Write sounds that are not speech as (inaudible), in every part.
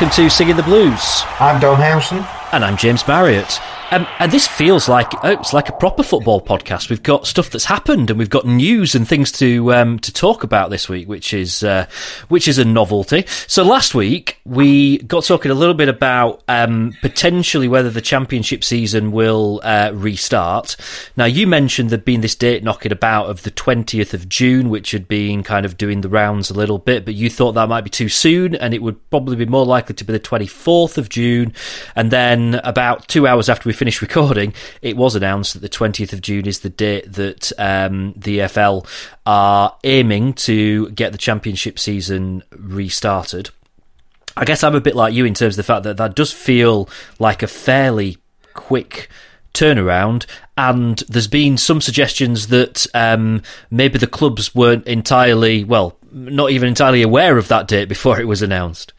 welcome to Singing the Blues. I'm Dom Howson. And I'm James Marriott. Um, and this feels like oh, it's like a proper football podcast. We've got stuff that's happened, and we've got news and things to um, to talk about this week, which is uh, which is a novelty. So last week we got talking a little bit about um, potentially whether the championship season will uh, restart. Now you mentioned there'd been this date knocking about of the twentieth of June, which had been kind of doing the rounds a little bit, but you thought that might be too soon, and it would probably be more likely to be the twenty fourth of June, and then about two hours after we finished recording, it was announced that the 20th of June is the date that um, the EFL are aiming to get the championship season restarted. I guess I'm a bit like you in terms of the fact that that does feel like a fairly quick turnaround. And there's been some suggestions that um, maybe the clubs weren't entirely, well, not even entirely aware of that date before it was announced.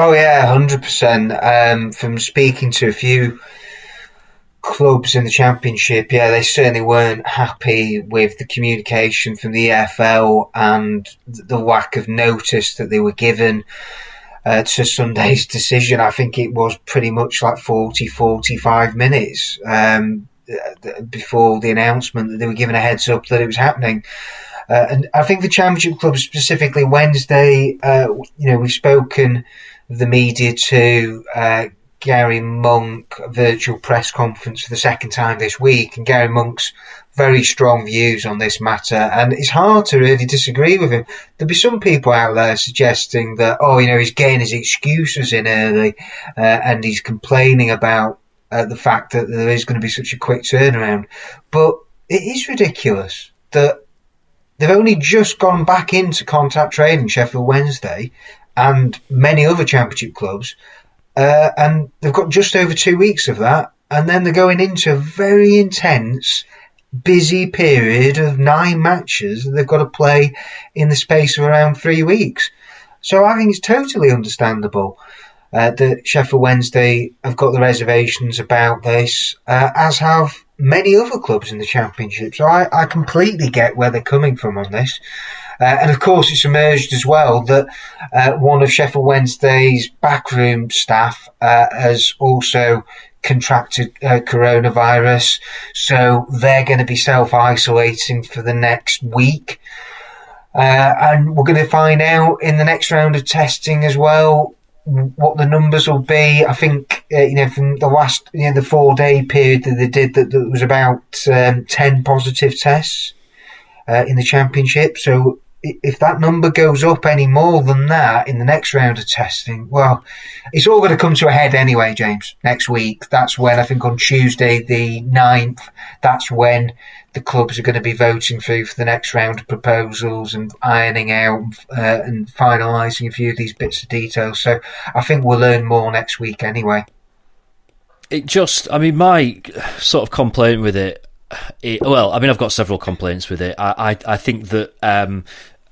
Oh yeah, hundred um, percent. From speaking to a few clubs in the championship, yeah, they certainly weren't happy with the communication from the EFL and the lack of notice that they were given uh, to Sunday's decision. I think it was pretty much like 40, 45 minutes um, before the announcement that they were given a heads up that it was happening. Uh, and I think the championship club specifically Wednesday, uh, you know, we've spoken the media to uh, Gary Monk virtual press conference for the second time this week, and Gary Monk's very strong views on this matter, and it's hard to really disagree with him. There'll be some people out there suggesting that, oh, you know, he's getting his excuses in early, uh, and he's complaining about uh, the fact that there is going to be such a quick turnaround. But it is ridiculous that they've only just gone back into contact training Sheffield Wednesday and many other championship clubs uh, and they've got just over two weeks of that. And then they're going into a very intense, busy period of nine matches that they've got to play in the space of around three weeks. So I think it's totally understandable uh, that Sheffield Wednesday have got the reservations about this, uh, as have many other clubs in the Championship. So I, I completely get where they're coming from on this. Uh, and of course, it's emerged as well that uh, one of Sheffield Wednesday's backroom staff uh, has also contracted uh, coronavirus, so they're going to be self isolating for the next week. Uh, and we're going to find out in the next round of testing as well what the numbers will be. I think uh, you know from the last you know the four day period that they did that, that was about um, ten positive tests in the championship. So if that number goes up any more than that in the next round of testing, well, it's all going to come to a head anyway, James, next week. That's when I think on Tuesday the 9th, that's when the clubs are going to be voting through for the next round of proposals and ironing out uh, and finalising a few of these bits of detail. So I think we'll learn more next week anyway. It just, I mean, my sort of complaint with it it, well, I mean, I've got several complaints with it. I, I, I think that um,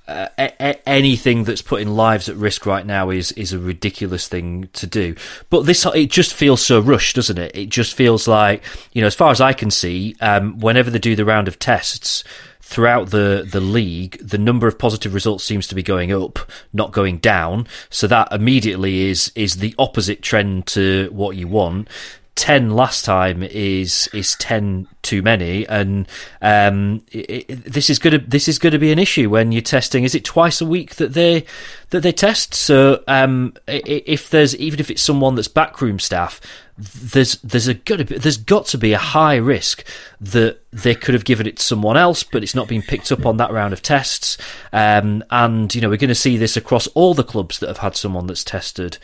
uh, a- anything that's putting lives at risk right now is is a ridiculous thing to do. But this, it just feels so rushed, doesn't it? It just feels like, you know, as far as I can see, um, whenever they do the round of tests throughout the the league, the number of positive results seems to be going up, not going down. So that immediately is is the opposite trend to what you want. 10 last time is is 10 too many and um, it, it, this is going to this is going to be an issue when you're testing is it twice a week that they that they test so um, if there's even if it's someone that's backroom staff there's there's a to there's got to be a high risk that they could have given it to someone else, but it's not been picked up on that round of tests. Um, and you know we're going to see this across all the clubs that have had someone that's tested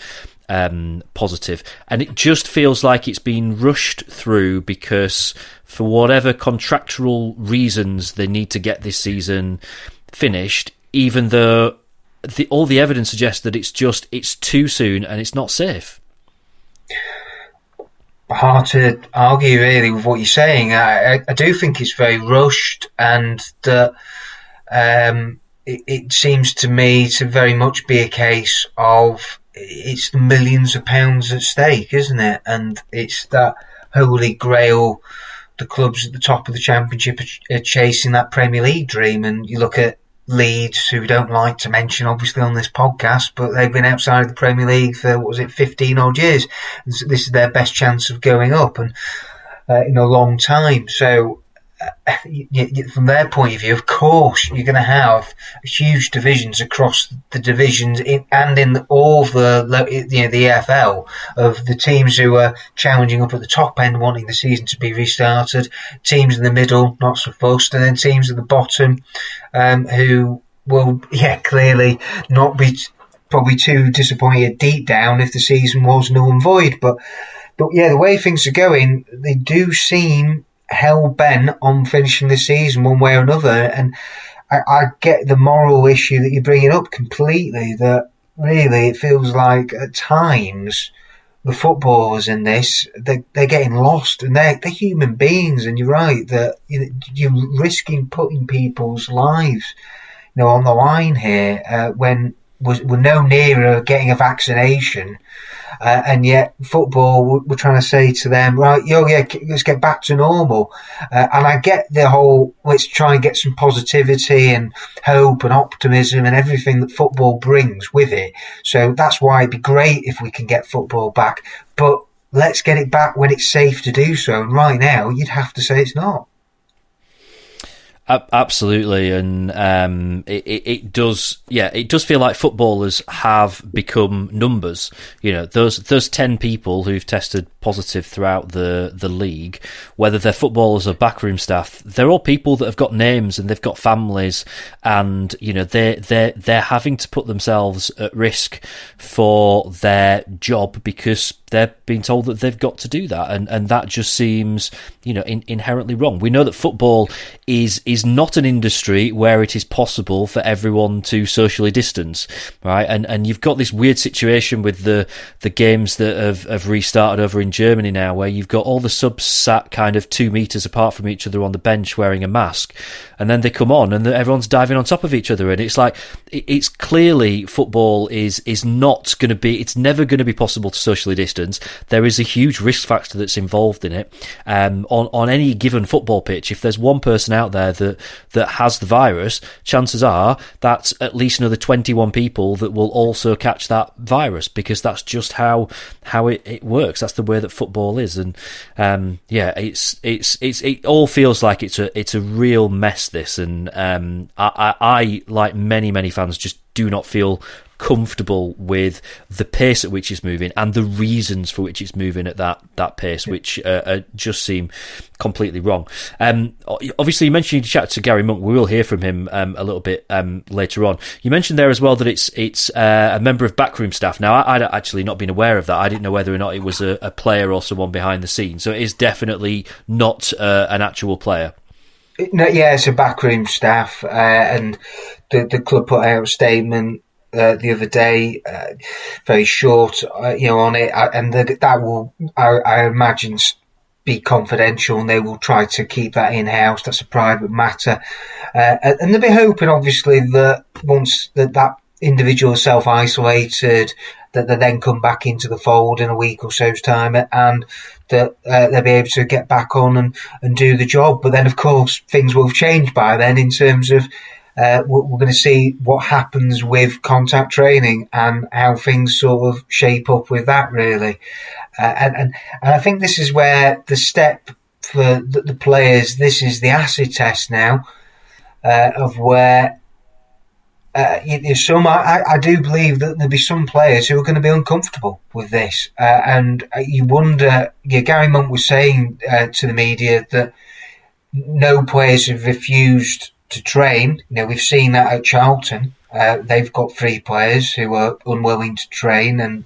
um, positive, and it just feels like it's been rushed through because for whatever contractual reasons they need to get this season finished, even though the, all the evidence suggests that it's just it's too soon and it's not safe. Hard to argue really with what you're saying. I, I do think it's very rushed, and that um, it, it seems to me to very much be a case of it's the millions of pounds at stake, isn't it? And it's that holy grail. The clubs at the top of the championship are chasing that Premier League dream, and you look at Leeds, who we don't like to mention, obviously, on this podcast, but they've been outside of the Premier League for, what was it, 15 odd years. This is their best chance of going up and uh, in a long time. So from their point of view, of course, you're going to have huge divisions across the divisions in, and in all the you know the EFL of the teams who are challenging up at the top end, wanting the season to be restarted, teams in the middle not so fussed, and then teams at the bottom um, who will, yeah, clearly not be probably too disappointed deep down if the season was null and void, but. But yeah, the way things are going, they do seem hell bent on finishing the season one way or another. And I, I get the moral issue that you're bringing up completely. That really it feels like at times the footballers in this they they're getting lost and they're they're human beings. And you're right that you're risking putting people's lives you know on the line here uh, when we're no nearer getting a vaccination uh, and yet, football, we're trying to say to them, right, yo, yeah, let's get back to normal. Uh, and I get the whole, let's try and get some positivity and hope and optimism and everything that football brings with it. So that's why it'd be great if we can get football back. But let's get it back when it's safe to do so. And right now, you'd have to say it's not. Absolutely, and um, it, it, it, does. Yeah, it does feel like footballers have become numbers. You know, those those ten people who've tested positive throughout the the league, whether they're footballers or backroom staff, they're all people that have got names and they've got families, and you know they they they're having to put themselves at risk for their job because they're being told that they've got to do that, and and that just seems you know in, inherently wrong. We know that football is is not an industry where it is possible for everyone to socially distance, right? And and you've got this weird situation with the the games that have, have restarted over in Germany now, where you've got all the subs sat kind of two meters apart from each other on the bench wearing a mask, and then they come on and everyone's diving on top of each other, and it's like it's clearly football is is not going to be, it's never going to be possible to socially distance. There is a huge risk factor that's involved in it. Um, on on any given football pitch, if there's one person out there that that has the virus, chances are that's at least another 21 people that will also catch that virus because that's just how how it, it works. That's the way that football is, and um, yeah, it's it's it's it all feels like it's a it's a real mess. This, and um, I, I, I like many many fans just do not feel comfortable with the pace at which it's moving and the reasons for which it's moving at that that pace, which uh, uh, just seem completely wrong. Um, obviously, you mentioned you chat to Gary Monk. We will hear from him um, a little bit um, later on. You mentioned there as well that it's it's uh, a member of backroom staff. Now, I, would actually not been aware of that. I didn't know whether or not it was a, a player or someone behind the scenes. So it is definitely not uh, an actual player. No, yeah, it's a backroom staff, uh, and the the club put out a statement uh, the other day, uh, very short, uh, you know, on it, uh, and that that will, I, I, imagine, be confidential, and they will try to keep that in house. That's a private matter, uh, and they'll be hoping, obviously, that once that that individual is self isolated, that they then come back into the fold in a week or so's time, and that uh, they'll be able to get back on and, and do the job. But then, of course, things will have changed by then in terms of uh, we're, we're, going to see what happens with contact training and how things sort of shape up with that, really. Uh, and, and, and I think this is where the step for the, the players, this is the acid test now uh, of where. Uh, some I, I, do believe that there'll be some players who are going to be uncomfortable with this, uh, and uh, you wonder. Yeah, Gary Monk was saying to the media that no players have refused to train. You know, we've seen that at Charlton. Uh, they've got three players who are unwilling to train and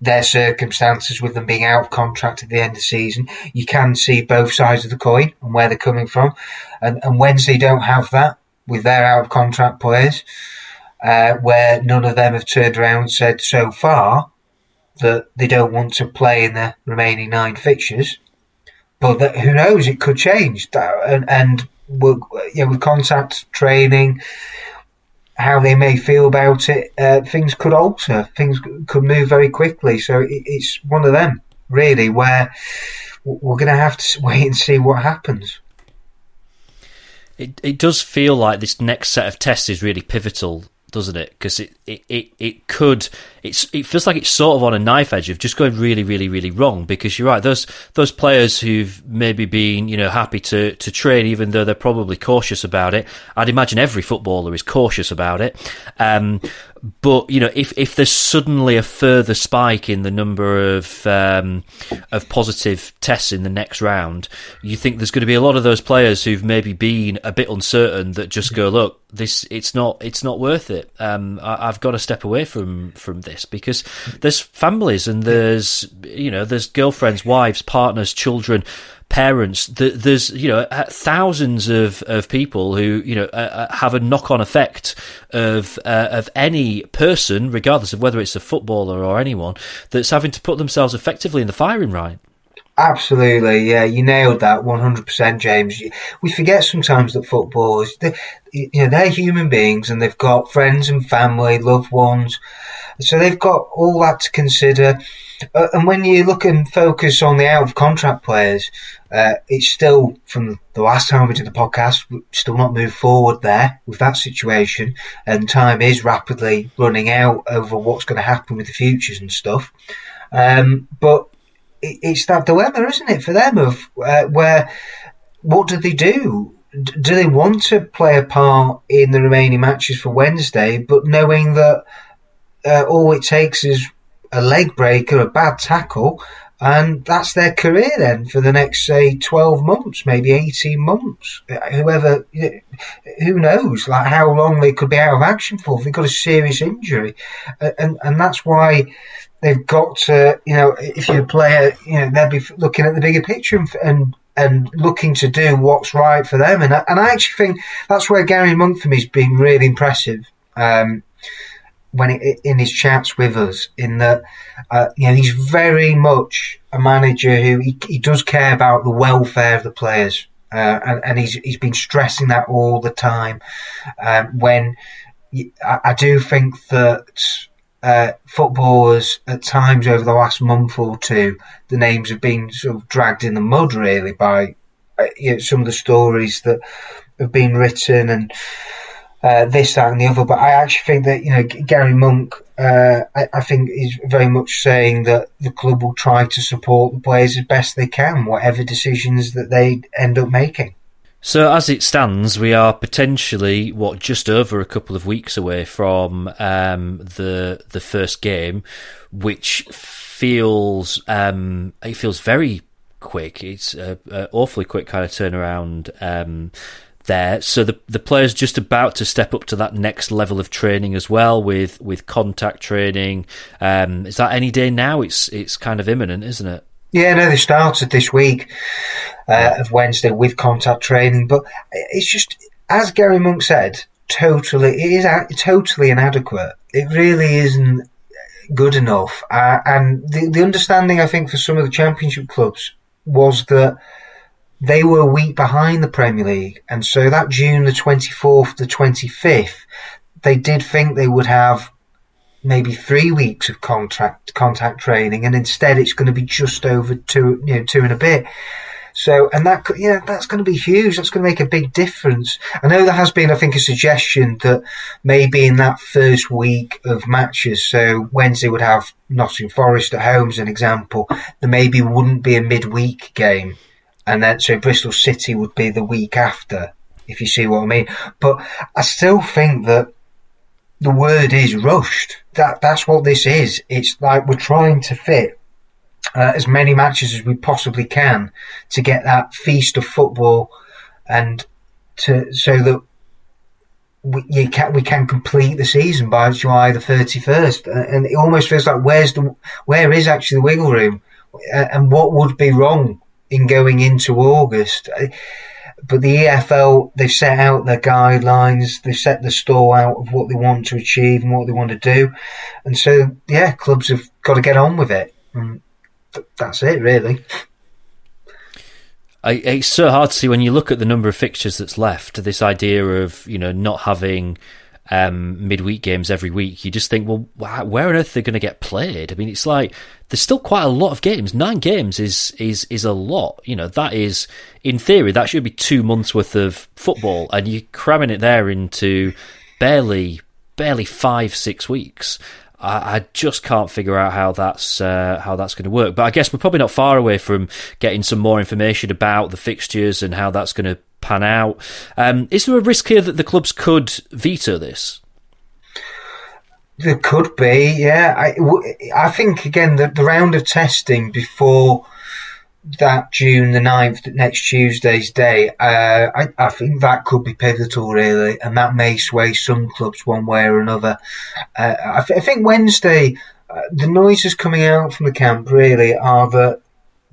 their circumstances with them being out of contract at the end of the season. You can see both sides of the coin and where they're coming from. And, and Wednesday don't have that with their out of contract players, uh, where none of them have turned around and said so far that they don't want to play in the remaining nine fixtures. But that, who knows? It could change. And, and with, you know, with contact training, how they may feel about it, uh, things could alter. Things could move very quickly. So it, it's one of them, really, where we're going to have to (laughs) wait and see what happens. it it does feel like this next set of tests is really pivotal doesn't it? Because it, it, it, it could it's it feels like it's sort of on a knife edge of just going really really really wrong. Because you're right, those those players who've maybe been you know happy to to train even though they're probably cautious about it. I'd imagine every footballer is cautious about it. Um, but you know, if if there's suddenly a further spike in the number of um, of positive tests in the next round, you think there's going to be a lot of those players who've maybe been a bit uncertain that just go, look, this it's not it's not worth it. Um, I, have got to step away from from this because there's families and there's you know there's girlfriends, wives, partners, children parents. There's you know thousands of, of people who you know uh, uh have a knock on effect of uh, of any person, regardless of whether it's a footballer or anyone, that's having to put themselves effectively in the firing line. Absolutely, yeah, you nailed that one hundred percent, James. We forget sometimes that footballers, they, you know, they're human beings and they've got friends and family, loved ones, so they've got all that to consider. Uh, and when you look and focus on the out of contract players, uh, it's still from the last time we did the podcast, still not moved forward there with that situation, and time is rapidly running out over what's going to happen with the futures and stuff. Um, but it, it's that dilemma, isn't it, for them of uh, where what do they do? do they want to play a part in the remaining matches for Wednesday, but knowing that uh, all it takes is a leg break or a bad tackle, and that's their career then for the next say 12 months maybe 18 months. Whoever who knows like how long they could be out of action for if they've got a serious injury. And and that's why they've got to you know if you're a player you know they'll be looking at the bigger picture and, and and looking to do what's right for them. And I, and I actually think that's where Gary Monk for me has been really impressive. Um, when it, in his chats with us, in that uh, you know he's very much a manager who he, he does care about the welfare of the players, uh, and, and he's he's been stressing that all the time. Um, when I, I, do think that uh, footballers at times over the last month or two, the names have been sort of dragged in the mud really by uh, you know, some of the stories that have been written and uh, this, that, and the other. But I actually think that you know Gary Monk, uh, I, I, think is very much saying that the club will try to support the players as best they can, whatever decisions that they end up making. So as it stands, we are potentially what just over a couple of weeks away from um, the the first game, which feels um, it feels very quick. It's an awfully quick kind of turnaround. Um, there. So the the player's just about to step up to that next level of training as well with with contact training. Um, is that any day now? It's it's kind of imminent, isn't it? Yeah, no, they started this week uh, of Wednesday with contact training, but it's just as Gary Monk said, totally it is totally inadequate. It really isn't good enough, uh, and the the understanding I think for some of the championship clubs was that they were a week behind the Premier League, and so that June the 24th, the 25th, they did think they would have maybe three weeks of contact contact training, and instead it's going to be just over two, you know, two and a bit. So, and that, you know, that's going to be huge. That's going to make a big difference. I know there has been, I think, a suggestion that maybe in that first week of matches, so Wednesday would have Nottingham Forest at home as an example, there maybe wouldn't be a midweek game and then so Bristol City would be the week after, if you see what I mean. But I still think that the word is rushed. That that's what this is. It's like we're trying to fit uh, as many matches as we possibly can to get that feast of football, and to so that we can we can complete the season by July the thirty first. And it almost feels like where's the where is actually the wiggle room, and what would be wrong in going into August. But the EFL, they've set out their guidelines, they've set the store out of what they want to achieve and what they want to do. And so, yeah, clubs have got to get on with it. And that's it, really. I, it's so hard to see when you look at the number of fixtures that's left. This idea of you know not having um, midweek games every week, you just think, well, where on earth are they going to get played? I mean, it's like there's still quite a lot of games. Nine games is is is a lot. You know, that is in theory that should be two months worth of football, and you're cramming it there into barely barely five six weeks. I, just can't figure out how that's uh, how that's going to work. But I guess we're probably not far away from getting some more information about the fixtures and how that's going to pan out. Um, is there a risk here that the clubs could veto this? There could be, yeah. I, I think again the, the round of testing before that June the 9th, next Tuesday's day, uh, I, I, think that could be pivotal, really, and that may sway some clubs one way or another. Uh, I, th- I, think Wednesday, uh, the noises coming out from the camp really are that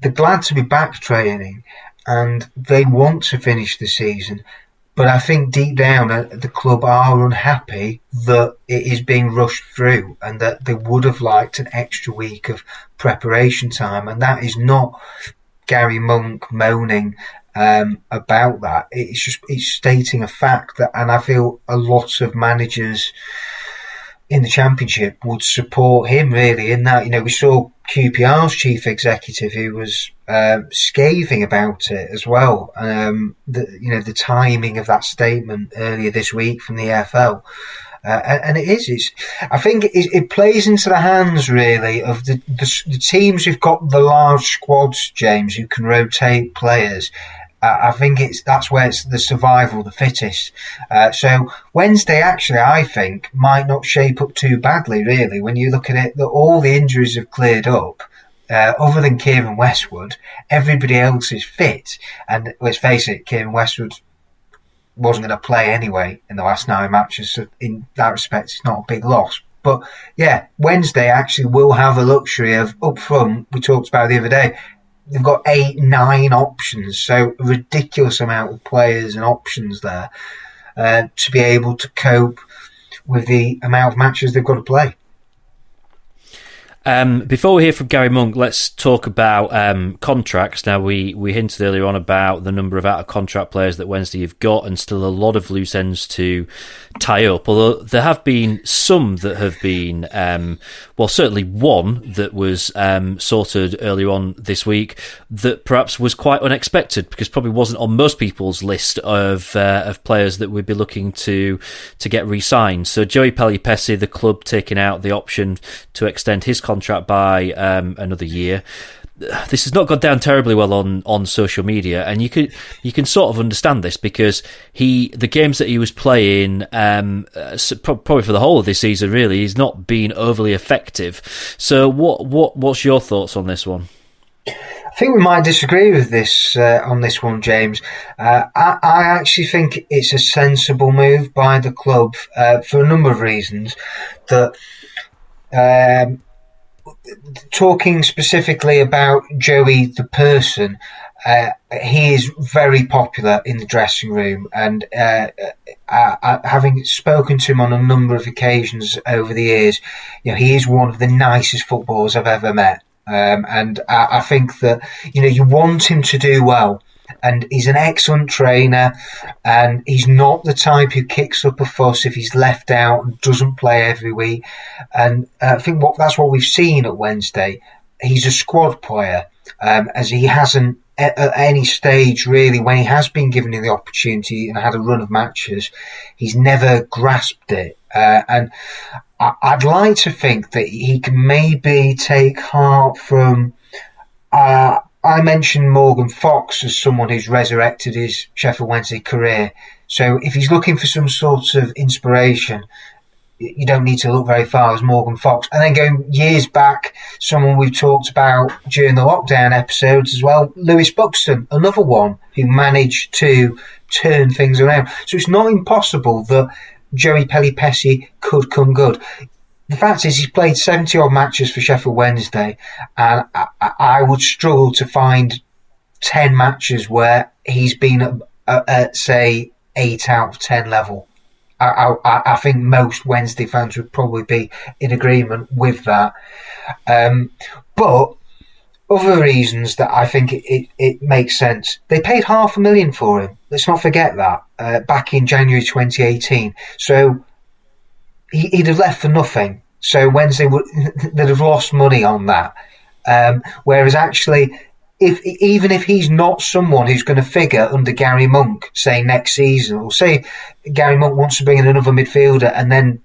they're glad to be back training and they want to finish the season. But I think deep down, uh, the club are unhappy that it is being rushed through and that they would have liked an extra week of preparation time. And that is not Gary Monk moaning um, about that. It's just it's stating a fact that, and I feel a lot of managers in the championship would support him really in that. You know, we saw QPR's chief executive who was uh, scathing about it as well. Um, the, you know, the timing of that statement earlier this week from the EFL. Uh, and, and, it is. It's. I think it, it, plays into the hands really of the, the, the teams who've got the large squads, James, who can rotate players. Uh, I think it's that's where it's the survival, the fittest. Uh, so Wednesday, actually, I think might not shape up too badly, really. When you look at it, that all the injuries have cleared up. Uh, other than Keiren Westwood, everybody else is fit. And let's face it, Keiren Westwood wasn't going to play anyway in the last nine matches. So in that respect, it's not a big loss. But yeah, Wednesday actually will have the luxury of up front. We talked about the other day. They've got eight, nine options, so ridiculous amount of players and options there uh, to be able to cope with the amount of matches they've got to play. Um, before we hear from Gary Monk, let's talk about um, contracts. Now, we, we hinted earlier on about the number of out of contract players that Wednesday you've got, and still a lot of loose ends to tie up. Although there have been some that have been, um, well, certainly one that was um, sorted earlier on this week that perhaps was quite unexpected because probably wasn't on most people's list of uh, of players that we'd be looking to to get re-signed. So Joey Pelupessy, the club taking out the option to extend his contract contract by um, another year. This has not gone down terribly well on, on social media, and you can you can sort of understand this because he the games that he was playing um, uh, probably for the whole of this season really he's not been overly effective. So what what what's your thoughts on this one? I think we might disagree with this uh, on this one, James. Uh, I, I, actually think it's a sensible move by the club uh, for a number of reasons. That um, talking specifically about Joey the person, uh, he is very popular in the dressing room, and uh, uh, uh, having spoken to him on a number of occasions over the years, you know, he is one of the nicest footballers I've ever met. Um, and I, I, think that you know you want him to do well, and he's an excellent trainer, and he's not the type who kicks up a fuss if he's left out and doesn't play every week. And uh, I think what that's what we've seen at Wednesday. He's a squad player, um, as he hasn't at, any stage really when he has been given the opportunity and had a run of matches, he's never grasped it. Uh, and I, would like to think that he can maybe take heart from. Uh, I mentioned Morgan Fox as someone who's resurrected his Sheffield Wednesday career. So if he's looking for some sort of inspiration, you don't need to look very far as Morgan Fox. And then going years back, someone we've talked about during the lockdown episodes as well, Lewis Buxton, another one who managed to turn things around. So it's not impossible that Joey Pelupessy could come good the fact is, he's played 70 odd matches for Sheffield Wednesday, and I, I would struggle to find 10 matches where he's been at, at say, 8 out of 10 level. I, I, I, think most Wednesday fans would probably be in agreement with that. Um, but other reasons that I think it, it, it, makes sense. They paid half a million for him. Let's not forget that uh, back in January 2018. So he, would have left for nothing. So Wednesday would (laughs) they'd have lost money on that. Um, whereas actually, if even if he's not someone who's going to figure under Gary Monk, say next season, or say Gary Monk wants to bring in another midfielder and then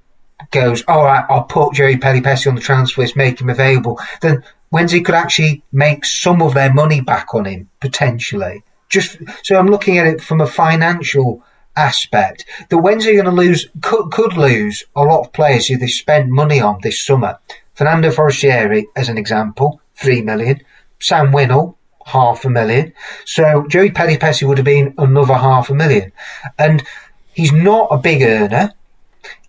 goes, all right, I'll put Joey Pelupessy on the transfer list, make him available, then Wednesday could actually make some of their money back on him potentially. Just so I'm looking at it from a financial aspect. The Wednesday are going to lose could, could lose a lot of players who they spent money on this summer. Fernando Forestieri, as an example, three million. Sam Winnall, half a million. So Joey Pelupessy would have been another half a million. And he's not a big earner.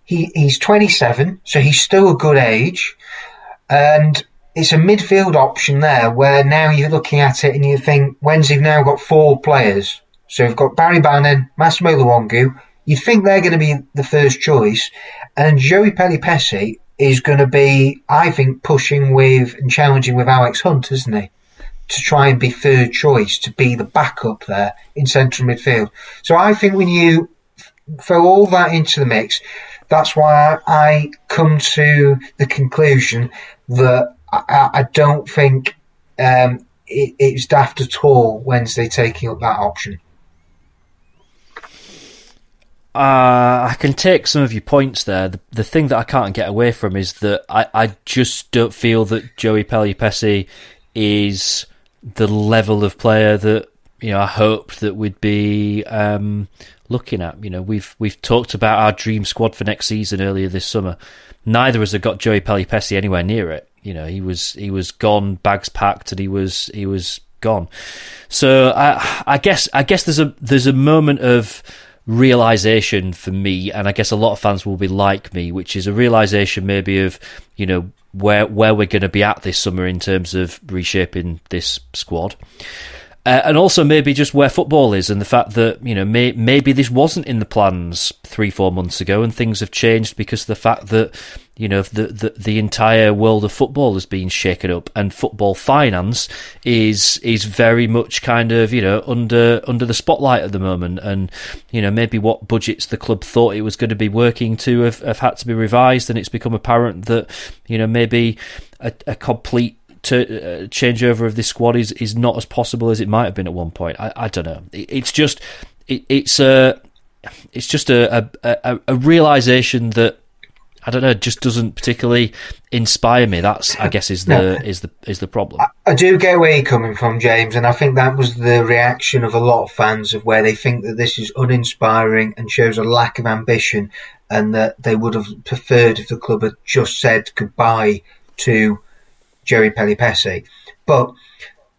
He he's 27, so he's still a good age. And it's a midfield option there where now you're looking at it and you think Wednesday have now got four players. So we've got Barry Bannan, Massimo Luongo. You'd think they're going to be the first choice. And Joey Pelupessy is going to be, I think, pushing with and challenging with Alex Hunt, isn't he? To try and be third choice, to be the backup there in central midfield. So I think when you throw all that into the mix, that's why I come to the conclusion that I, I don't think um, it, it's daft at all Wednesday taking up that option. Uh, I can take some of your points there. The, the thing that I can't get away from is that I, I just don't feel that Joey Pelupessy is the level of player that you know I hoped that we'd be um, looking at. You know, we've we've talked about our dream squad for next season earlier this summer. Neither of us have got Joey Pelupessy anywhere near it. You know, he was he was gone, bags packed, and he was he was gone. So I I guess I guess there's a there's a moment of realization for me, and I guess a lot of fans will be like me, which is a realization maybe of you know where where we're going to be at this summer in terms of reshaping this squad. Uh, and also maybe just where football is and the fact that you know may, maybe this wasn't in the plans three four months ago and things have changed because the fact that you know the, the the entire world of football has been shaken up and football finance is is very much kind of you know under under the spotlight at the moment. And you know maybe what budgets the club thought it was going to be working to have, have had to be revised and it's become apparent that you know maybe a, a complete to uh, changeover of this squad is, is not as possible as it might have been at one point. I, I don't know. It, it's just it, it's a it's just a, a, a realization that I don't know, It just doesn't particularly inspire me. That's, I guess, is (laughs) the is the is the problem. I, I, do get where you're coming from, James, and I think that was the reaction of a lot of fans of where they think that this is uninspiring and shows a lack of ambition, and that they would have preferred if the club had just said goodbye to Joey Pelupessy. But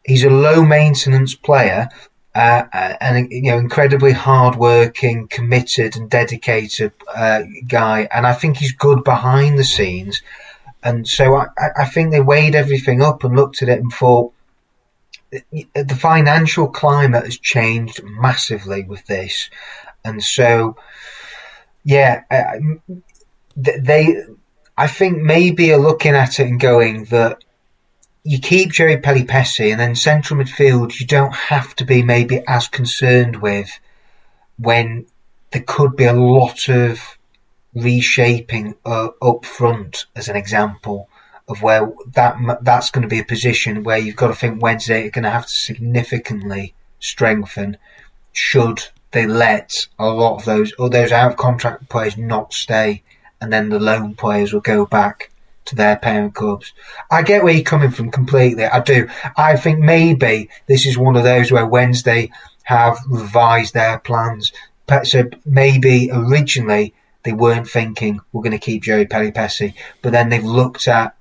he's a low maintenance player uh, and you know incredibly hardworking, committed, and dedicated uh, guy. And I think he's good behind the scenes. And so I, I think they weighed everything up and looked at it and thought the financial climate has changed massively with this. And so, yeah, uh, they, I think maybe are looking at it and going that you keep Joey Pelupessy, and then central midfield, you don't have to be maybe as concerned with when there could be a lot of reshaping uh, up front, as an example of where that that's going to be a position where you've got to think Wednesday are going to have to significantly strengthen should they let a lot of those or those out of contract players not stay, and then the loan players will go back to their parent clubs. I get where you're coming from completely. I do. I think maybe this is one of those where Wednesday have revised their plans. So maybe originally they weren't thinking we're going to keep Joey Pelupessy, but then they've looked at,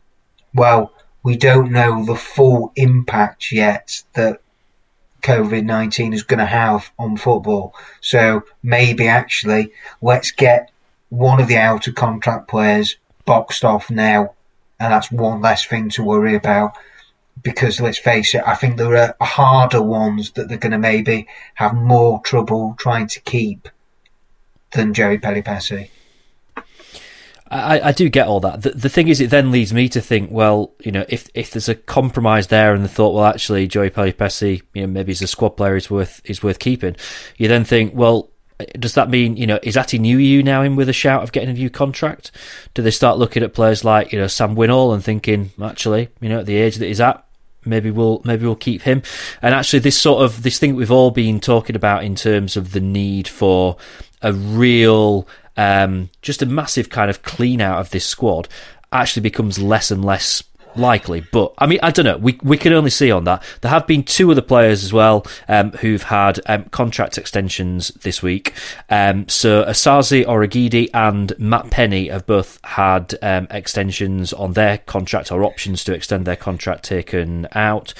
well, we don't know the full impact yet that COVID 19 is going to have on football. So maybe actually let's get one of the out of contract players boxed off now, and that's one less thing to worry about. Because let's face it, I think there are harder ones that they're going to maybe have more trouble trying to keep than Joey Pelupessy. I, I do get all that. The, the thing is, it then leads me to think, well, you know, if if there's a compromise there, and the thought, well, actually, Joey Pelupessy, you know, maybe he's a squad player is worth is worth keeping. You then think, well, does that mean you know is Atdhe Nuhiu now in with a shout of getting a new contract? Do they start looking at players like you know Sam Winnall and thinking actually you know at the age that he's at maybe we'll maybe we'll keep him. And actually, this sort of this thing we've all been talking about in terms of the need for a real, um, just a massive kind of clean out of this squad actually becomes less and less likely. But I mean, I don't know. We we can only see on that. There have been two other players as well um, who've had um, contract extensions this week. Um, so Osaze Urhoghide and Matt Penney have both had um, extensions on their contract or options to extend their contract taken out.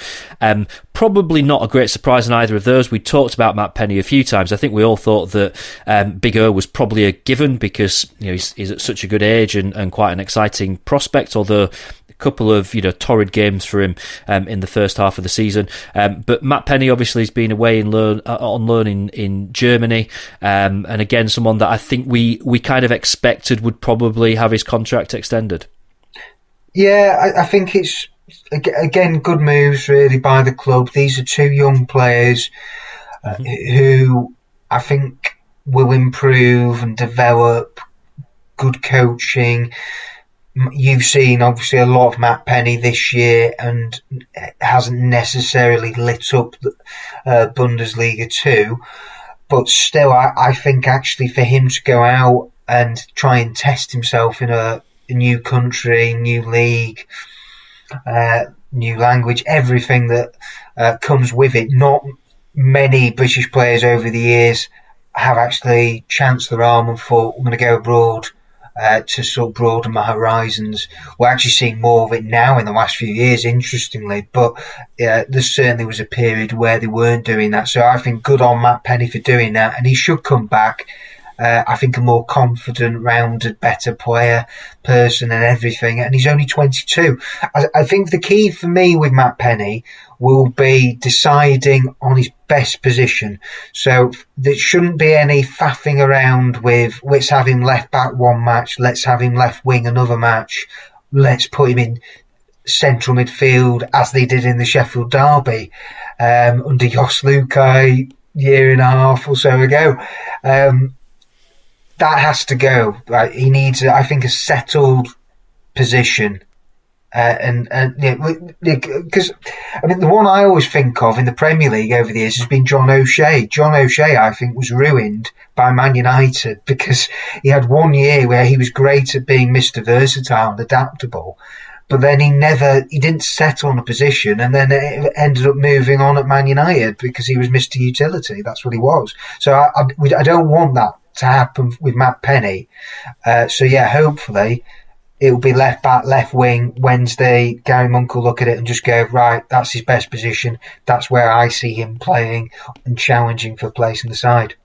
Probably not a great surprise in either of those. We talked about Matt Penney a few times. I think we all thought that um, Big O was probably a given because you know he's, he's at such a good age and, and quite an exciting prospect. Although a couple of you know torrid games for him um, in the first half of the season. Um, but Matt Penney obviously has been away in learn, uh, on loan in, in Germany, um, and again someone that I think we we kind of expected would probably have his contract extended. Yeah, I, I think it's again good moves really by the club. These are two young players uh, mm-hmm. who I think will improve and develop. Good coaching you've seen obviously a lot of Matt Penney this year and hasn't necessarily lit up the, uh, Bundesliga 2. But still, I, I think actually for him to go out and try and test himself in a, a new country, new league, uh, new language, everything that uh, comes with it. Not many British players over the years have actually chanced their arm and thought, I'm going to go abroad uh, to sort of broaden my horizons. We're actually seeing more of it now in the last few years, interestingly, but uh, there certainly was a period where they weren't doing that. So I think good on Matt Penney for doing that, and he should come back. Uh, I think a more confident, rounded, better player, person, and everything. And he's only 22. I, I think the key for me with Matt Penney will be deciding on his best position. So there shouldn't be any faffing around with let's have him left back one match, let's have him left wing another match, let's put him in central midfield as they did in the Sheffield Derby um, under Jos Luhukay year and a half or so ago. Um, that has to go. Right? He needs, I think, a settled position uh, and and because yeah, I mean the one I always think of in the Premier League over the years has been John O'Shea. John O'Shea, I think, was ruined by Man United (laughs) because he had one year where he was great at being Mister Versatile and adaptable, but then he never he didn't settle on a position, and then it ended up moving on at Man United because he was Mister Utility. That's what he was. So I I, I don't want that to happen with Matt Penney. Uh, so yeah, hopefully it'll be left back, left wing Wednesday. Gary Monk will look at it and just go, right, that's his best position. That's where I see him playing and challenging for place in the side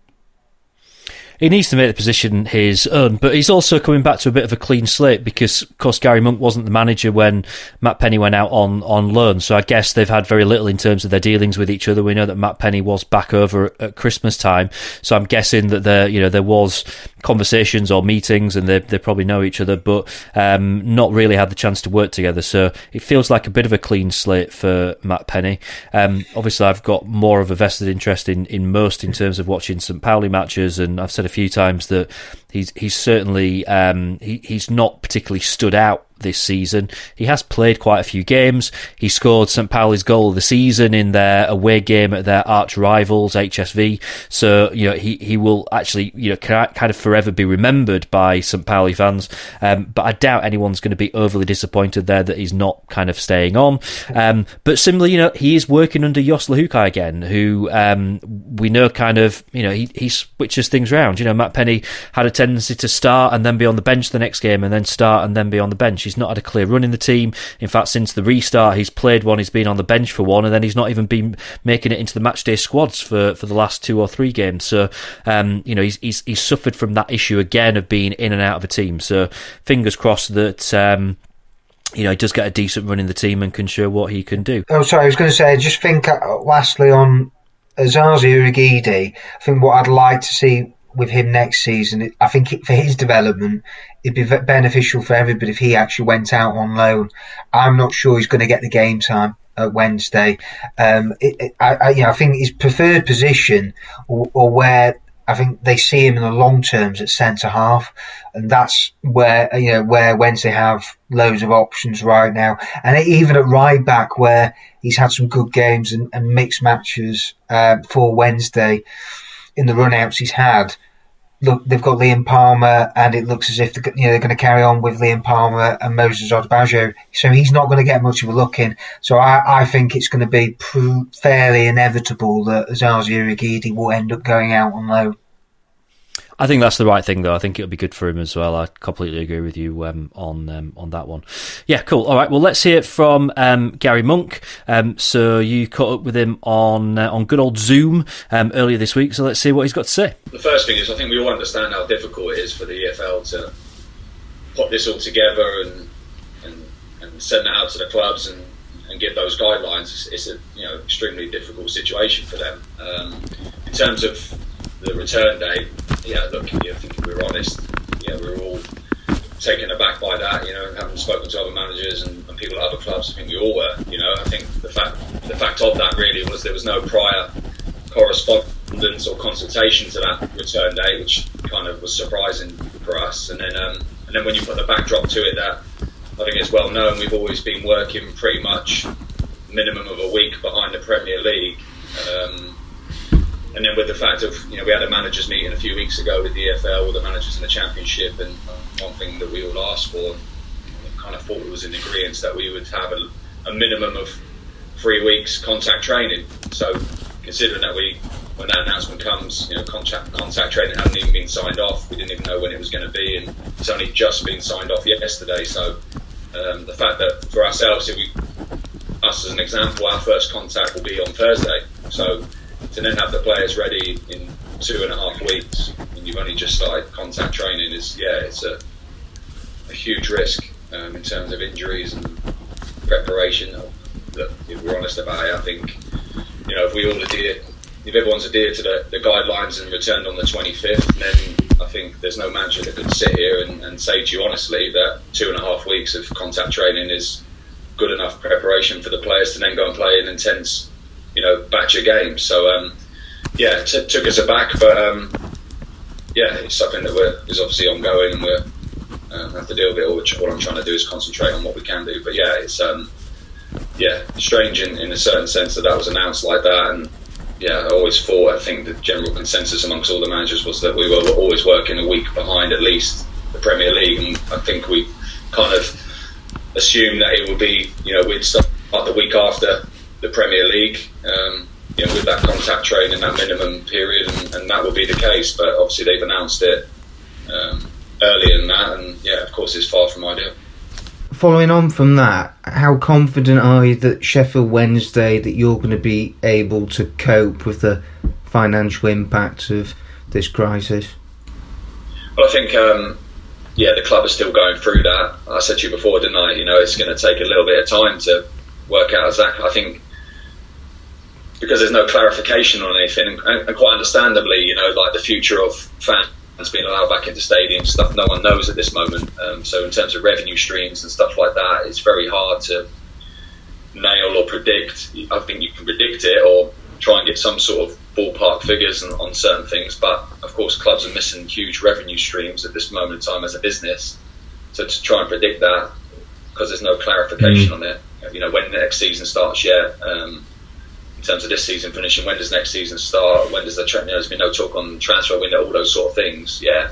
he needs to make the position his own, but he's also coming back to a bit of a clean slate because, of course, Gary Monk wasn't the manager when Matt Penney went out on, on loan. So I guess they've had very little in terms of their dealings with each other. We know that Matt Penney was back over at Christmas time, so I'm guessing that there, you know, there was conversations or meetings, and they they probably know each other, but um, not really had the chance to work together. So it feels like a bit of a clean slate for Matt Penney. Um, obviously, I've got more of a vested interest in in most in terms of watching St. Pauli matches, and I've said few times that he's he's certainly um, he, he's not particularly stood out this season. He has played quite a few games. He scored St. Pauli's goal of the season in their away game at their arch rivals, HSV. So, you know, he, he will actually, you know, kind of forever be remembered by St. Pauli fans. Um, but I doubt anyone's going to be overly disappointed there that he's not kind of staying on. Um, but similarly, you know, he is working under Jos Luhukay again, who um, we know kind of, you know, he, he switches things around. You know, Matt Penney had a tendency to start and then be on the bench the next game and then start and then be on the bench. He's not had a clear run in the team. In fact, since the restart, he's played one, he's been on the bench for one, and then he's not even been making it into the matchday squads for, for the last two or three games. So, um, you know, he's, he's, he's suffered from that issue again of being in and out of a team. So, fingers crossed that. Um, you know, he does get a decent run in the team and can show what he can do. Oh, sorry, I was going to say, just think uh, lastly on Osaze Urhoghide, I think what I'd like to see with him next season, I think for his development, it'd be beneficial for everybody if he actually went out on loan. I'm not sure he's going to get the game time at Wednesday. Um, it, it, I, I, you know, I think his preferred position, or, or, where I think they see him in the long terms at centre half, and that's where you know where Wednesday have loads of options right now, and even at right back where he's had some good games and, and mixed matches uh, for Wednesday in the runouts he's had look, they've got Liam Palmer, and it looks as if they're, you know, they're going to carry on with Liam Palmer and Moses Odubajo. So he's not going to get much of a look in. So I, I think it's going to be fairly inevitable that Osaze Urhoghide will end up going out on loan. I think that's the right thing, though. I think it'll be good for him as well. I completely agree with you um, on um, on that one. Yeah, cool. All right. Well, let's hear from um, Gary Monk. Um, so you caught up with him on uh, on good old Zoom um, earlier this week. So let's see what he's got to say. The first thing is, I think we all understand how difficult it is for the EFL to put this all together and and, and send it out to the clubs and and give those guidelines, it's, it's, a you know extremely difficult situation for them. Um, in terms of the return date, yeah, look, I think if we're honest, yeah, we're all taken aback by that, you know, having spoken to other managers and, and, people at other clubs, I think we all were, you know. I think the fact the fact of that really was there was no prior correspondence or consultation to that return date, which kind of was surprising for us. And then um, and then when you put the backdrop to it, that I think it's well known we've always been working pretty much minimum of a week behind the Premier League. Um, and then with the fact of you know we had a managers meeting a few weeks ago with the EFL with the managers in the Championship, and one thing that we all asked for, kind of thought it was in agreement that we would have a, a, minimum of three weeks contact training. So considering that we when that announcement comes, you know, contact contact training hadn't even been signed off. We didn't even know when it was going to be, and it's only just been signed off yesterday. So um, the fact that for ourselves, if we us as an example, our first contact will be on Thursday. So to then have the players ready in two and a half weeks and you've only just started contact training is yeah it's a, a huge risk um, in terms of injuries and preparation. Look, if we're honest about it, I think you know if we all adhere, if everyone's adhered to the, the guidelines and returned on the 25th, then I think there's no manager that could sit here and, and say to you honestly that two and a half weeks of contact training is good enough preparation for the players to then go and play an intense you know, batch of games. So um, yeah, t- took us aback, but um, yeah, it's something that we're is obviously ongoing, and we're uh, have to deal with it. All, all I'm trying to do is concentrate on what we can do. But yeah, it's um, yeah, strange in, in a certain sense that that was announced like that, and yeah, I always thought I think the general consensus amongst all the managers was that we were always working a week behind at least the Premier League, and I think we kind of assumed that it would be you know we'd start the week after the Premier League, um, you know, with that contact training, that minimum period, and, and, that will be the case. But obviously, they've announced it um, earlier than that, and yeah, of course, it's far from ideal. Following on from that, how confident are you that Sheffield Wednesday that you're going to be able to cope with the financial impact of this crisis? Well, I think um, yeah, the club is still going through that. I said to you before, didn't I? You know, it's going to take a little bit of time to work out exactly. I think because there's no clarification on anything, and, and, quite understandably, you know, like the future of fans being allowed back into stadiums, stuff no one knows at this moment. Um, so in terms of revenue streams and stuff like that, it's very hard to nail or predict. I think you can predict it or try and get some sort of ballpark figures on, on certain things, but of course, clubs are missing huge revenue streams at this moment in time as a business. So to try and predict that, because there's no clarification mm-hmm. on it, you know, when the next season starts yet. Um, in terms of this season finishing, when does next season start? When does the you know, there's been no talk on transfer window, all those sort of things. Yeah,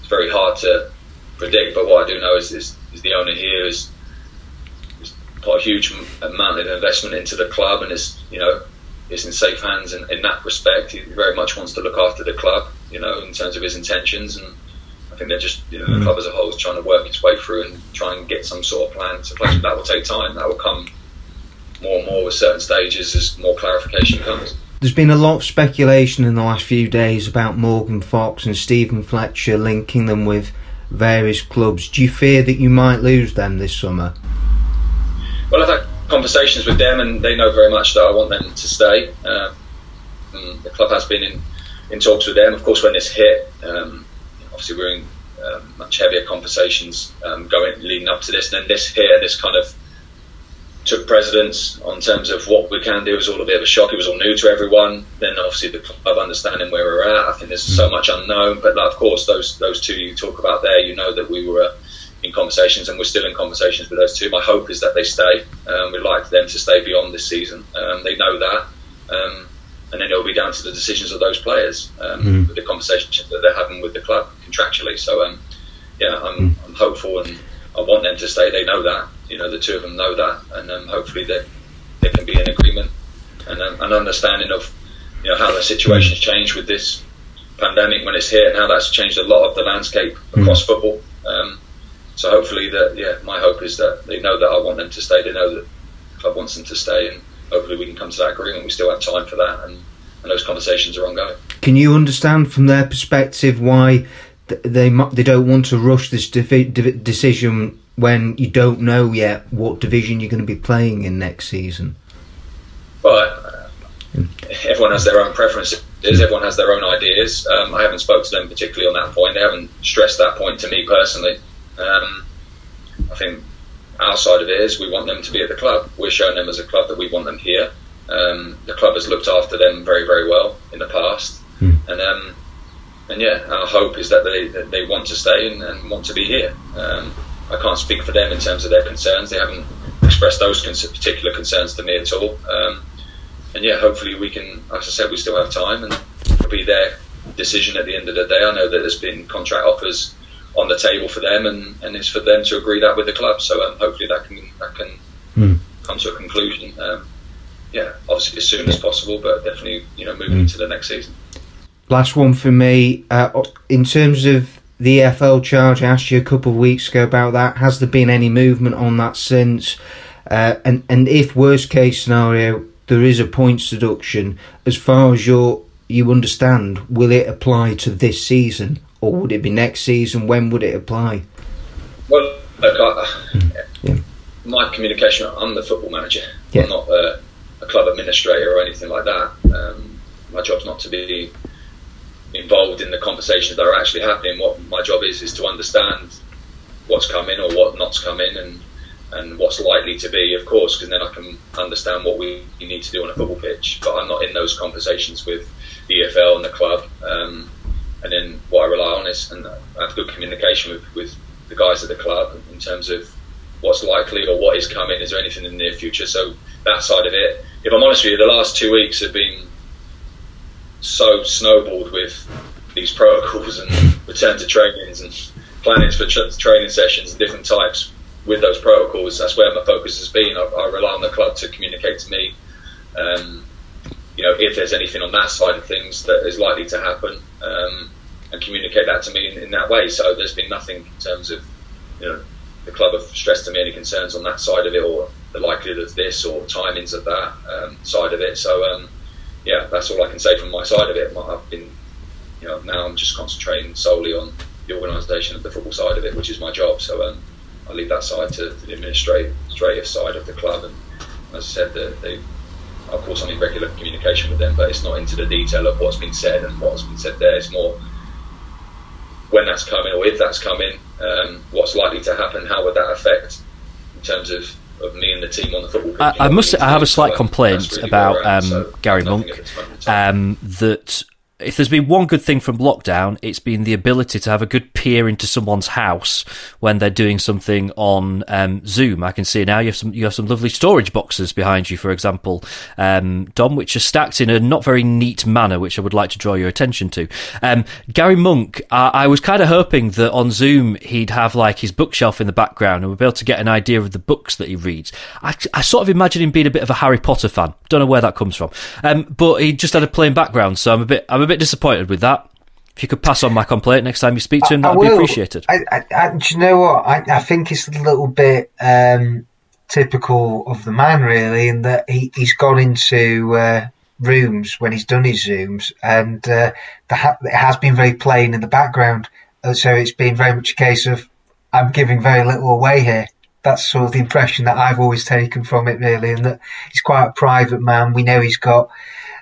it's very hard to predict. But what I do know is, is, is the owner here is, is put a huge amount of investment into the club, and is you know is in safe hands in, in that respect. He very much wants to look after the club, you know, in terms of his intentions and I think they're just you know, the mm. club as a whole is trying to work its way through and try and get some sort of plan to place. That will take time. That will come more and more with certain stages as more clarification comes. There's been a lot of speculation in the last few days about Morgan Fox and Steven Fletcher linking them with various clubs. Do you fear that you might lose them this summer? Well, I've had conversations with them, and they know very much that I want them to stay. Uh, the club has been in, in talks with them. Of course, when this hit, um, obviously we're in um, much heavier conversations um, going leading up to this, and then this here, this kind of took precedence on terms of what we can do. It was all a bit of a shock. It was all new to everyone. Then obviously the club understanding where we're at. I think there's so much unknown. But of course, those those two you talk about there, you know that we were uh, in conversations and we're still in conversations with those two. My hope is that they stay. Um, we'd like them to stay beyond this season. Um, they know that. Um, and then it'll be down to the decisions of those players, mm. with the conversations that they're having with the club contractually. So, um, yeah, I'm, mm. I'm hopeful and I want them to stay. They know that. You know, the two of them know that, and um, hopefully they there can be in agreement and um, an understanding of you know how the situation's changed with this pandemic when it's here and how that's changed a lot of the landscape mm. across mm. football. Um, so hopefully that yeah, my hope is that they know that I want them to stay. They know that the club wants them to stay, and hopefully we can come to that agreement. We still have time for that, and, and those conversations are ongoing. Can you understand from their perspective why? They they don't want to rush this decision when you don't know yet what division you're going to be playing in next season? Well, everyone has their own preferences. Everyone has their own ideas. Um, I haven't spoke to them particularly on that point. They haven't stressed that point to me personally. Um, I think our side of it is we want them to be at the club. We're showing them as a club that we want them here. Um, the club has looked after them very, very well in the past, mm. and um, and yeah, our hope is that they that they want to stay and, and want to be here. Um, I can't speak for them in terms of their concerns. They haven't expressed those particular concerns to me at all. Um, and yeah, hopefully we can, as I said, we still have time and it'll be their decision at the end of the day. I know that there's been contract offers on the table for them, and, and it's for them to agree that with the club. So um, hopefully that can that can mm. come to a conclusion. Um, yeah, obviously as soon as possible, but definitely you know moving mm. into the next season. Last one for me. Uh, in terms of the EFL charge. I asked you a couple of weeks ago about that. Has there been any movement on that since? Uh, and and if worst case scenario there is a points deduction, as far as you you understand, will it apply to this season or would it be next season? When would it apply? Well, look, I, yeah. my communication. I'm the football manager. Yeah. I'm not a, a, club administrator or anything like that. Um, my job's not to be involved in the conversations that are actually happening. What my job is is to understand what's coming or what not's coming and and what's likely to be, of course, because then I can understand what we need to do on a football pitch. But I'm not in those conversations with the EFL and the club. Um, and then what I rely on is and I have good communication with, with the guys at the club in terms of what's likely or what is coming. Is there anything in the near future? So that side of it. If I'm honest with you, the last two weeks have been so snowballed with these protocols and (laughs) return to trainings and plannings for tra- training sessions and different types with those protocols. That's where my focus has been. I, I rely on the club to communicate to me, um, you know, if there's anything on that side of things that is likely to happen, um, and communicate that to me in, in, that way. So there's been nothing in terms of, you know, the club have stressed to me any concerns on that side of it or the likelihood of this or timings of that um, side of it. So um, yeah, that's all I can say from my side of it. I've been, you know, now I'm just concentrating solely on the organisation of the football side of it, which is my job. So um, I leave that side to, the administrative side of the club. And as I said, the, of course, I'm in regular communication with them, but it's not into the detail of what's been said and what's been said there. It's more when that's coming or if that's coming, um, what's likely to happen, how would that affect in terms of of me and the team on the football pitch. I, I must. I have a slight complaint really about um, so Gary Monk um, that if there's been one good thing from lockdown, it's been the ability to have a good peer into someone's house when they're doing something on um, Zoom. I can see now you have some you have some lovely storage boxes behind you, for example, um, Dom, which are stacked in a not very neat manner, which I would like to draw your attention to. Um, Gary Monk, I was kind of hoping that on Zoom he'd have like his bookshelf in the background and we'd be able to get an idea of the books that he reads. I, I sort of imagine him being a bit of a Harry Potter fan. Don't know where that comes from, um, but he just had a plain background, so I'm a bit I'm a bit disappointed with that. If you could pass on my complaint next time you speak to him, that'd be appreciated. I, I, I, do you know what? I, I think it's a little bit um, typical of the man, really, in that he, he's gone into uh, rooms when he's done his zooms, and uh, ha- it has been very plain in the background. Uh, so it's been very much a case of I'm giving very little away here. That's sort of the impression that I've always taken from it, really, and that he's quite a private man. We know he's got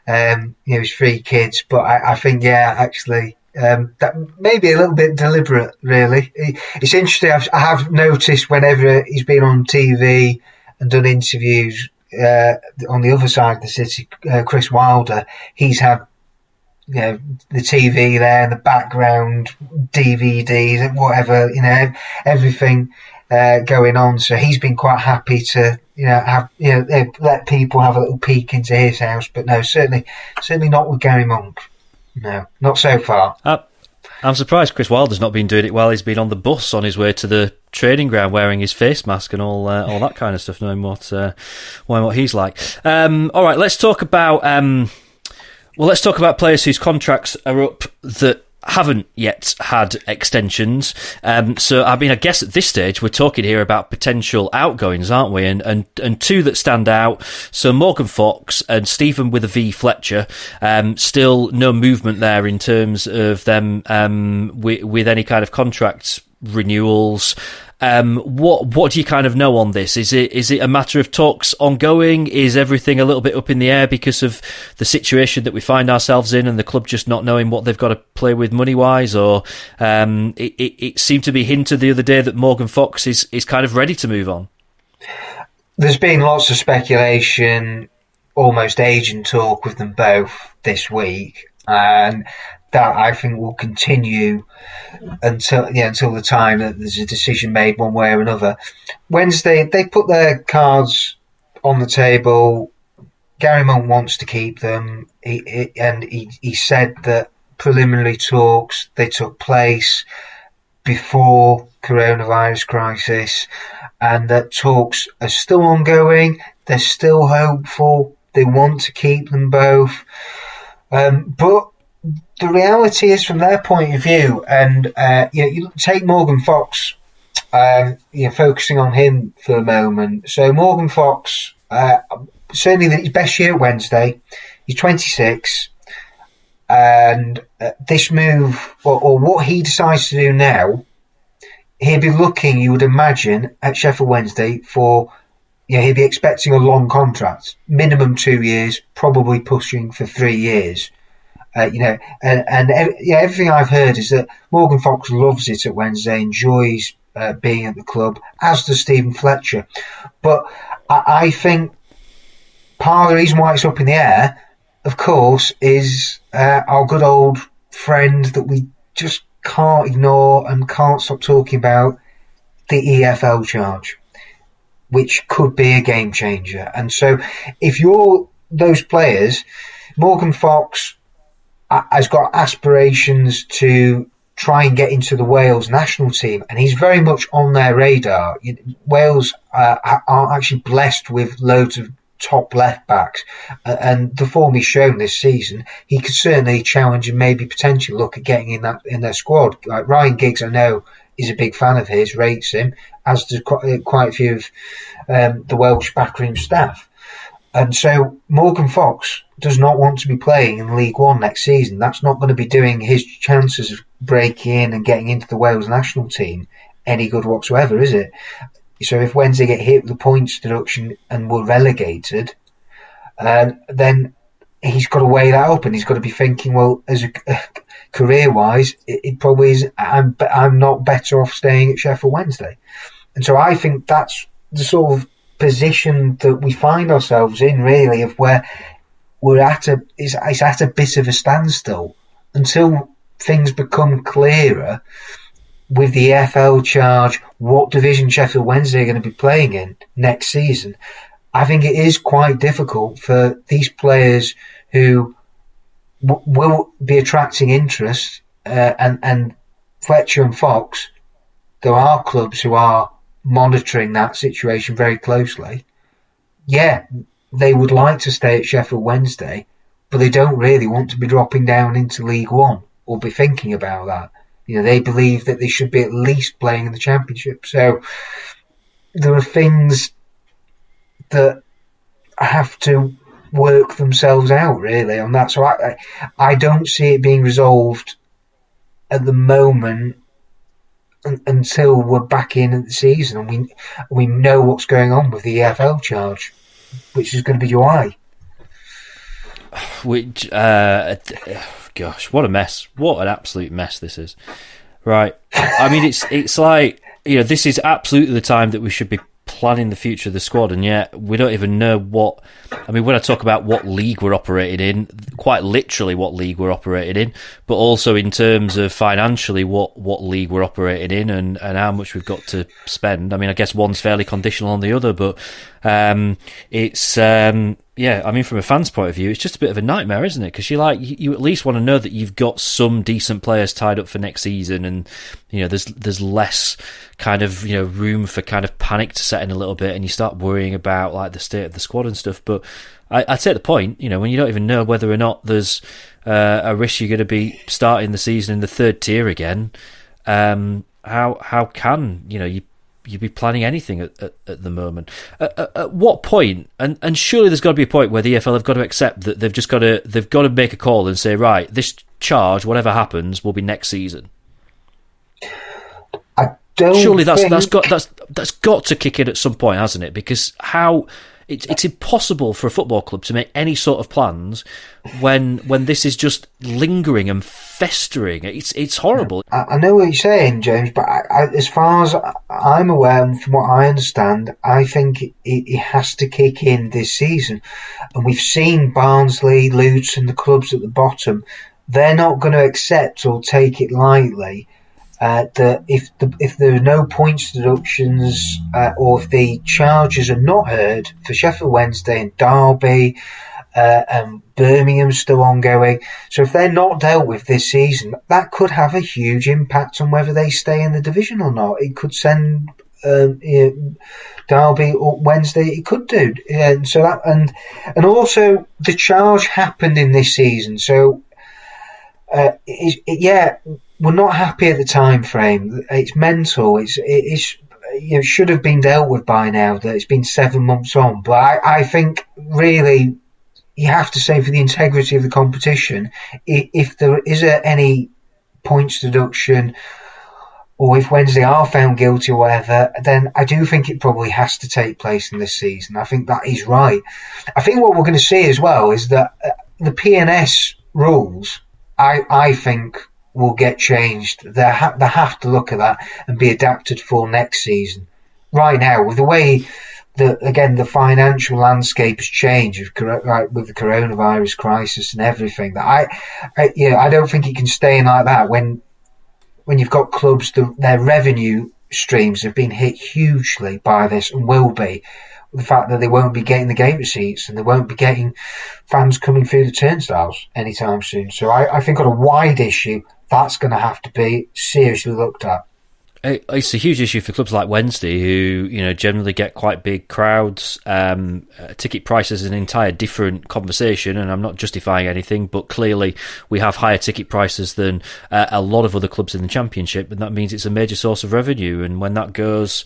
um, you know, his three kids. But I, I think, yeah, actually, um, that may be a little bit deliberate, really. It's interesting. I've, I have noticed whenever he's been on TV and done interviews uh, on the other side of the city, uh, Chris Wilder, he's had you know the TV there in the background, DVDs, and whatever you know, everything uh, going on. So he's been quite happy to you know have you know let people have a little peek into his house. But no, certainly certainly not with Gary Monk. No, not so far. Uh, I'm surprised Chris Wilder's not been doing it while he's been on the bus on his way to the training ground, wearing his face mask and all uh, all that kind of stuff, knowing what uh, knowing what he's like. Um, all right, let's talk about. Um, well, let's talk about players whose contracts are up that haven't yet had extensions. Um, so, I mean, I guess at this stage we're talking here about potential outgoings, aren't we? And and, and two that stand out. So Morgan Fox and Steven with a V Fletcher. Um, still no movement there in terms of them um, with, with any kind of contracts renewals. Um, what what do you kind of know on this? Is it is it a matter of talks ongoing? Is everything a little bit up in the air because of the situation that we find ourselves in, and the club just not knowing what they've got to play with money wise? Or um, it, it, it seemed to be hinted the other day that Morgan Fox is is kind of ready to move on. There's been lots of speculation, almost agent talk with them both this week, and that I think will continue until yeah until the time that there's a decision made one way or another. Wednesday they put their cards on the table. Gary Monk wants to keep them, he, he, and he, he said that preliminary talks they took place before coronavirus crisis, and that talks are still ongoing. They're still hopeful. They want to keep them both, um, but the reality is, from their point of view, and uh, you, know, you take Morgan Fox, um, you know, focusing on him for a moment. So Morgan Fox, uh, certainly his best year Wednesday. He's 26, and uh, this move, or, or what he decides to do now, he'd be looking, you would imagine, at Sheffield Wednesday for yeah, he'd be expecting a long contract, minimum two years, probably pushing for three years. Uh, you know, and, and yeah, everything I've heard is that Morgan Fox loves it at Wednesday, enjoys uh, being at the club, as does Steven Fletcher. But I, I, think part of the reason why it's up in the air, of course, is uh, our good old friend that we just can't ignore and can't stop talking about the EFL charge, which could be a game changer. And so, if you're those players, Morgan Fox, has got aspirations to try and get into the Wales national team, and he's very much on their radar. Wales uh, are actually blessed with loads of top left backs, and the form he's shown this season, he could certainly challenge and maybe potentially look at getting in that in their squad. Like Ryan Giggs, I know is a big fan of his, rates him, as does quite, quite a few of um, the Welsh backroom staff. And so Morgan Fox does not want to be playing in League One next season. That's not going to be doing his chances of breaking in and getting into the Wales national team any good whatsoever, is it? So if Wednesday get hit with the points deduction and were relegated, uh, then he's got to weigh that up and he's got to be thinking, well, as a (laughs) career wise, it, it, probably is. I'm I'm not better off staying at Sheffield Wednesday, and so I think that's the sort of position that we find ourselves in, really, of where we're at a it's, it's at a bit of a standstill until things become clearer with the EFL charge, what division Sheffield Wednesday are going to be playing in next season. I think it is quite difficult for these players who w- will be attracting interest, uh, and and Fletcher and Fox. There are clubs who are monitoring that situation very closely. Yeah, they would like to stay at Sheffield Wednesday, but they don't really want to be dropping down into League One or be thinking about that. You know, they believe that they should be at least playing in the Championship. So there are things that have to work themselves out really on that. So I, I don't see it being resolved at the moment until we're back in at the season and we we know what's going on with the EFL charge which is going to be July. Which, uh, gosh, what a mess! What an absolute mess this is. Right. I mean, it's it's like you know, this is absolutely the time that we should be planning the future of the squad, and yet we don't even know what. I mean, when I talk about what league we're operating in, quite literally what league we're operating in, but also in terms of financially what what league we're operating in and and how much we've got to spend. I mean, I guess one's fairly conditional on the other, but um, it's um, yeah, I mean, from a fan's point of view, it's just a bit of a nightmare, isn't it? Because you like you, at least want to know that you've got some decent players tied up for next season, and you know, there's there's less kind of you know room for kind of panic to set in a little bit, and you start worrying about like the state of the squad and stuff. But I, I take the point, you know, when you don't even know whether or not there's uh, a risk you're going to be starting the season in the third tier again. Um, how how can you know you you'd be planning anything at, at, at the moment. At, at, at, what point? And and surely there's got to be a point where the EFL have got to accept that they've just got to they've got to make a call and say right, this charge, whatever happens, will be next season. I don't. Surely that's think... that's got that's that's got to kick in at some point, hasn't it? Because how it's it's impossible for a football club to make any sort of plans when when this is just lingering and festering. It's it's horrible. I, I know what you're saying, James, but I, I, as far as I'm aware, and from what I understand, I think it, it, has to kick in this season. And we've seen Barnsley, Luton, the clubs at the bottom. They're not going to accept or take it lightly uh, that if the, if there are no points deductions uh, or if the charges are not heard for Sheffield Wednesday and Derby uh, and Birmingham still ongoing, so if they're not dealt with this season, that could have a huge impact on whether they stay in the division or not. It could send um, Derby or Wednesday. It could do, and so that and and also the charge happened in this season, so. Uh, it, it, yeah, we're not happy at the time frame. It's mental. It's it's you know, should have been dealt with by now. That it's been seven months on, but I, I think really you have to say for the integrity of the competition, if there is any points deduction or if Wednesday are found guilty or whatever, then I do think it probably has to take place in this season. I think that is right. I think what we're going to see as well is that uh, the P&S rules, I, I think will get changed. They, ha- they have to look at that and be adapted for next season. Right now, with the way that again the financial landscape has changed with, with the coronavirus crisis and everything, that I, I, yeah, I don't think it can stay in like that when when you've got clubs the, their revenue streams have been hit hugely by this and will be the fact that they won't be getting the game receipts and they won't be getting fans coming through the turnstiles anytime soon. So I, I think on a wide issue, that's going to have to be seriously looked at. It's a huge issue for clubs like Wednesday, who you know generally get quite big crowds. Um, uh, ticket prices is an entire different conversation, and I'm not justifying anything, but clearly we have higher ticket prices than uh, a lot of other clubs in the Championship, and that means it's a major source of revenue. And when that goes,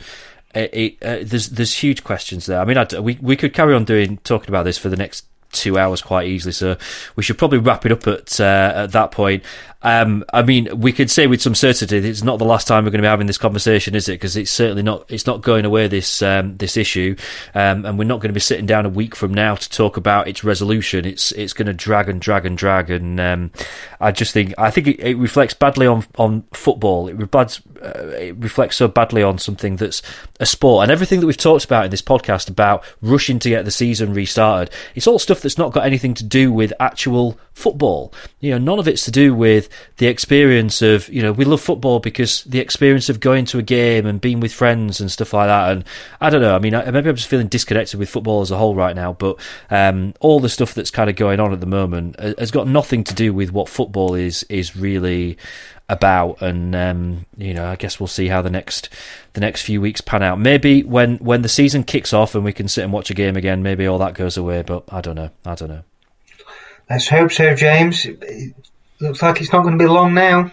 it, it, uh, there's there's huge questions there. I mean, I'd, we we could carry on doing talking about this for the next two hours quite easily. So we should probably wrap it up at uh, at that point. Um, I mean, we could say with some certainty it's not the last time we're going to be having this conversation, is it? Because it's certainly not. It's not going away this um, this issue, um, and we're not going to be sitting down a week from now to talk about its resolution. It's it's going to drag and drag and drag, and um, I just think I think it, it, reflects badly on on football. It, reflects, uh, it reflects so badly on something that's a sport, and everything that we've talked about in this podcast about rushing to get the season restarted. It's all stuff that's not got anything to do with actual football. You know, none of it's to do with the experience of, you know, we love football because the experience of going to a game and being with friends and stuff like that. And I don't know, I mean, maybe I'm just feeling disconnected with football as a whole right now, but um, all the stuff that's kind of going on at the moment has got nothing to do with what football is, is really about and um, you know I guess we'll see how the next the next few weeks pan out maybe when when the season kicks off and we can sit and watch a game again maybe all that goes away but I don't know I don't know Let's hope so, James. It looks like it's not going to be long now.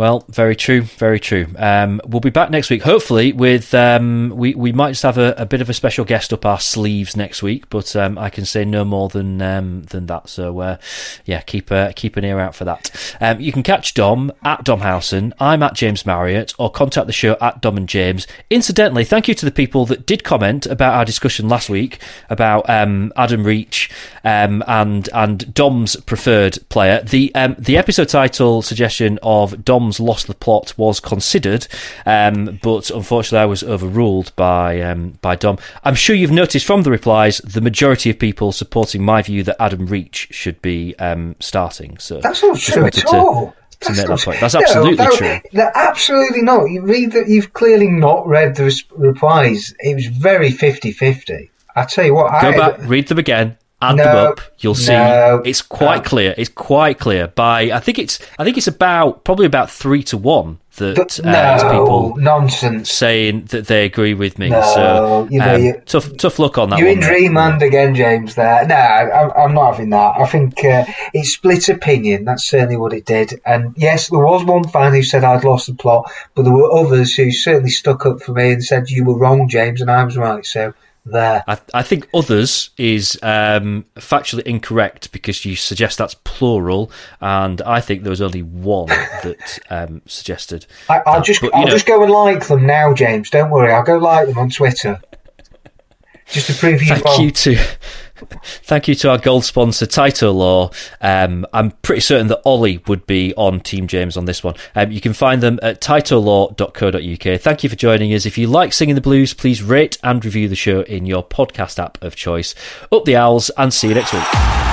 Well, very true, very true. Um, we'll be back next week, hopefully with um, we we might just have a, a, bit of a special guest up our sleeves next week, but um, I can say no more than um, than that. So uh, yeah, keep uh, keep an ear out for that. Um, you can catch Dom at DomHowson. I'm at James Marriott, or contact the show at Dom and James. Incidentally, thank you to the people that did comment about our discussion last week about um, Adam Reach and and Dom's preferred player. The the episode title suggestion of Dom Dom's Lost the Plot was considered, um, but unfortunately I was overruled by um, by Dom. I'm sure you've noticed from the replies the majority of people supporting my view that Adam Reach should be um, starting. So That's not true at all. make that not-. That's No, absolutely that- true. that- absolutely not. You read that. You've clearly not read the replies. It was very 50-50. I tell you what. Go I, back, read them again, add No, them up. You'll see no, it's quite no. clear. It's quite clear. By I think it's I think it's about probably about three to one that But uh, no people nonsense. saying that they agree with me. No, so you know, um, you- tough tough luck on that. You're in dreamland again, James. There, no, I'm, I'm not having that. I think uh, it split opinion. That's certainly what it did. And yes, there was one fan who said I'd lost the plot, but there were others who certainly stuck up for me and said you were wrong, James, and I was right. So there. I, I think others is um, factually incorrect because you suggest that's plural, and I think there was only one (laughs) that um, suggested. I, I'll that. just But, I'll know, just go and like them now, James. Don't worry. I'll go like them on Twitter. Just to prove you thank wrong. you to thank you to our gold sponsor Taito Law. Um, I'm pretty certain that Ollie would be on Team James on this one. Um, you can find them at taitolaw.co.uk. Thank you for joining us. If you like singing the blues, please rate and review the show in your podcast app of choice. Up the owls, and see you next week.